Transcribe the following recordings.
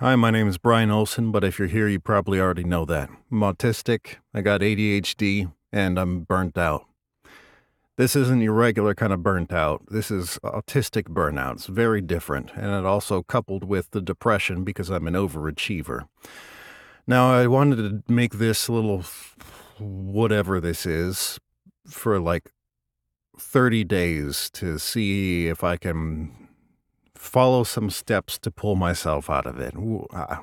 Hi, my name is Bryan Olson, but if you're here, you probably already know that. I'm autistic, I got ADHD, and I'm burnt out. This isn't your regular kind of burnt out. This is autistic burnout. It's very different, and it also coupled with the depression because I'm an overachiever. Now, I wanted to make this little whatever this is for like 30 days to see if I can follow some steps to pull myself out of it. Uh,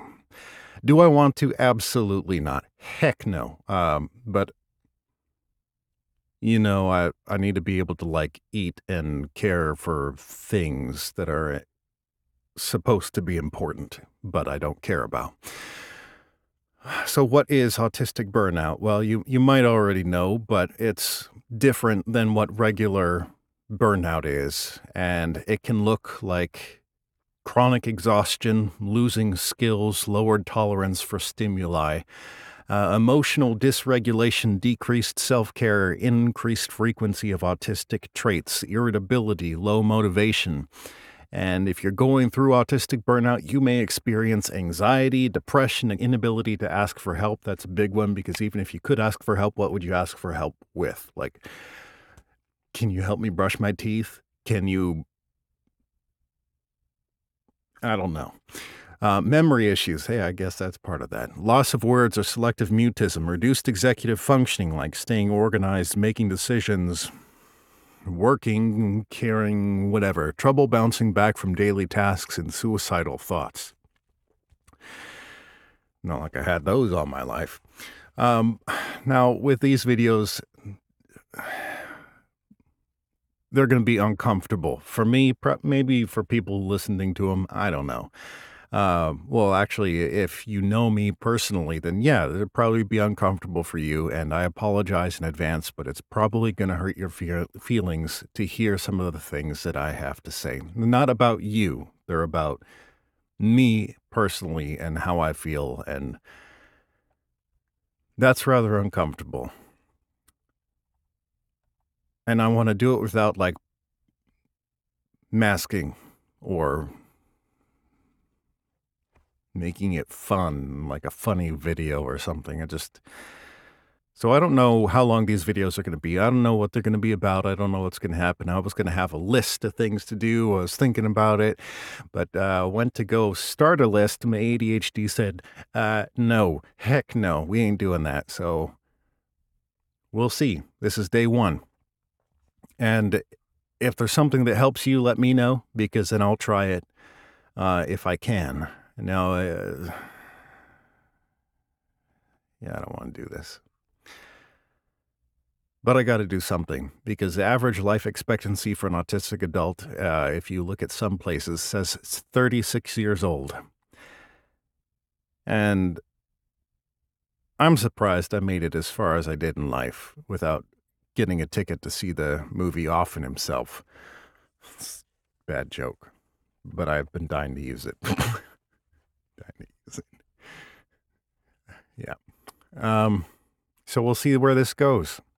do I want to? Absolutely not. Heck no. Um, but you know, I I need to be able to like eat and care for things that are supposed to be important, but I don't care about. So what is autistic burnout? Well, you you might already know, but it's different than what regular burnout is, and it can look like chronic exhaustion, losing skills, lowered tolerance for stimuli, uh, emotional dysregulation, decreased self care, increased frequency of autistic traits, irritability, low motivation. And if you're going through autistic burnout, you may experience anxiety, depression, and inability to ask for help. That's a big one because even if you could ask for help, what would you ask for help with? Like, can you help me brush my teeth? Can you? I don't know. Uh, memory issues. Hey, I guess that's part of that. Loss of words or selective mutism, reduced executive functioning, like staying organized, making decisions, working, caring, whatever. Trouble bouncing back from daily tasks and suicidal thoughts. Not like I had those all my life. Um, now, with these videos, they're going to be uncomfortable for me, maybe for people listening to them. I don't know. Uh, well, actually, if you know me personally, then yeah, it'd probably be uncomfortable for you. And I apologize in advance, but it's probably going to hurt your fe- feelings to hear some of the things that I have to say. Not about you, they're about me personally and how I feel. And that's rather uncomfortable and I want to do it without like masking or making it fun, like a funny video or something. I just so I don't know how long these videos are going to be. I don't know what they're going to be about. I don't know what's going to happen. I was going to have a list of things to do. I was thinking about it, but uh, went to go start a list. My ADHD said, uh, "No, heck no, we ain't doing that." So we'll see. This is day one. And if there's something that helps you, let me know because then I'll try it uh, if I can. Now, uh, yeah, I don't want to do this. But I got to do something because the average life expectancy for an autistic adult, uh, if you look at some places, says it's 36 years old. And I'm surprised I made it as far as I did in life without getting a ticket to see the movie Often himself. Bad joke, but I've been dying to use it. dying to use it. Yeah. Um, so we'll see where this goes.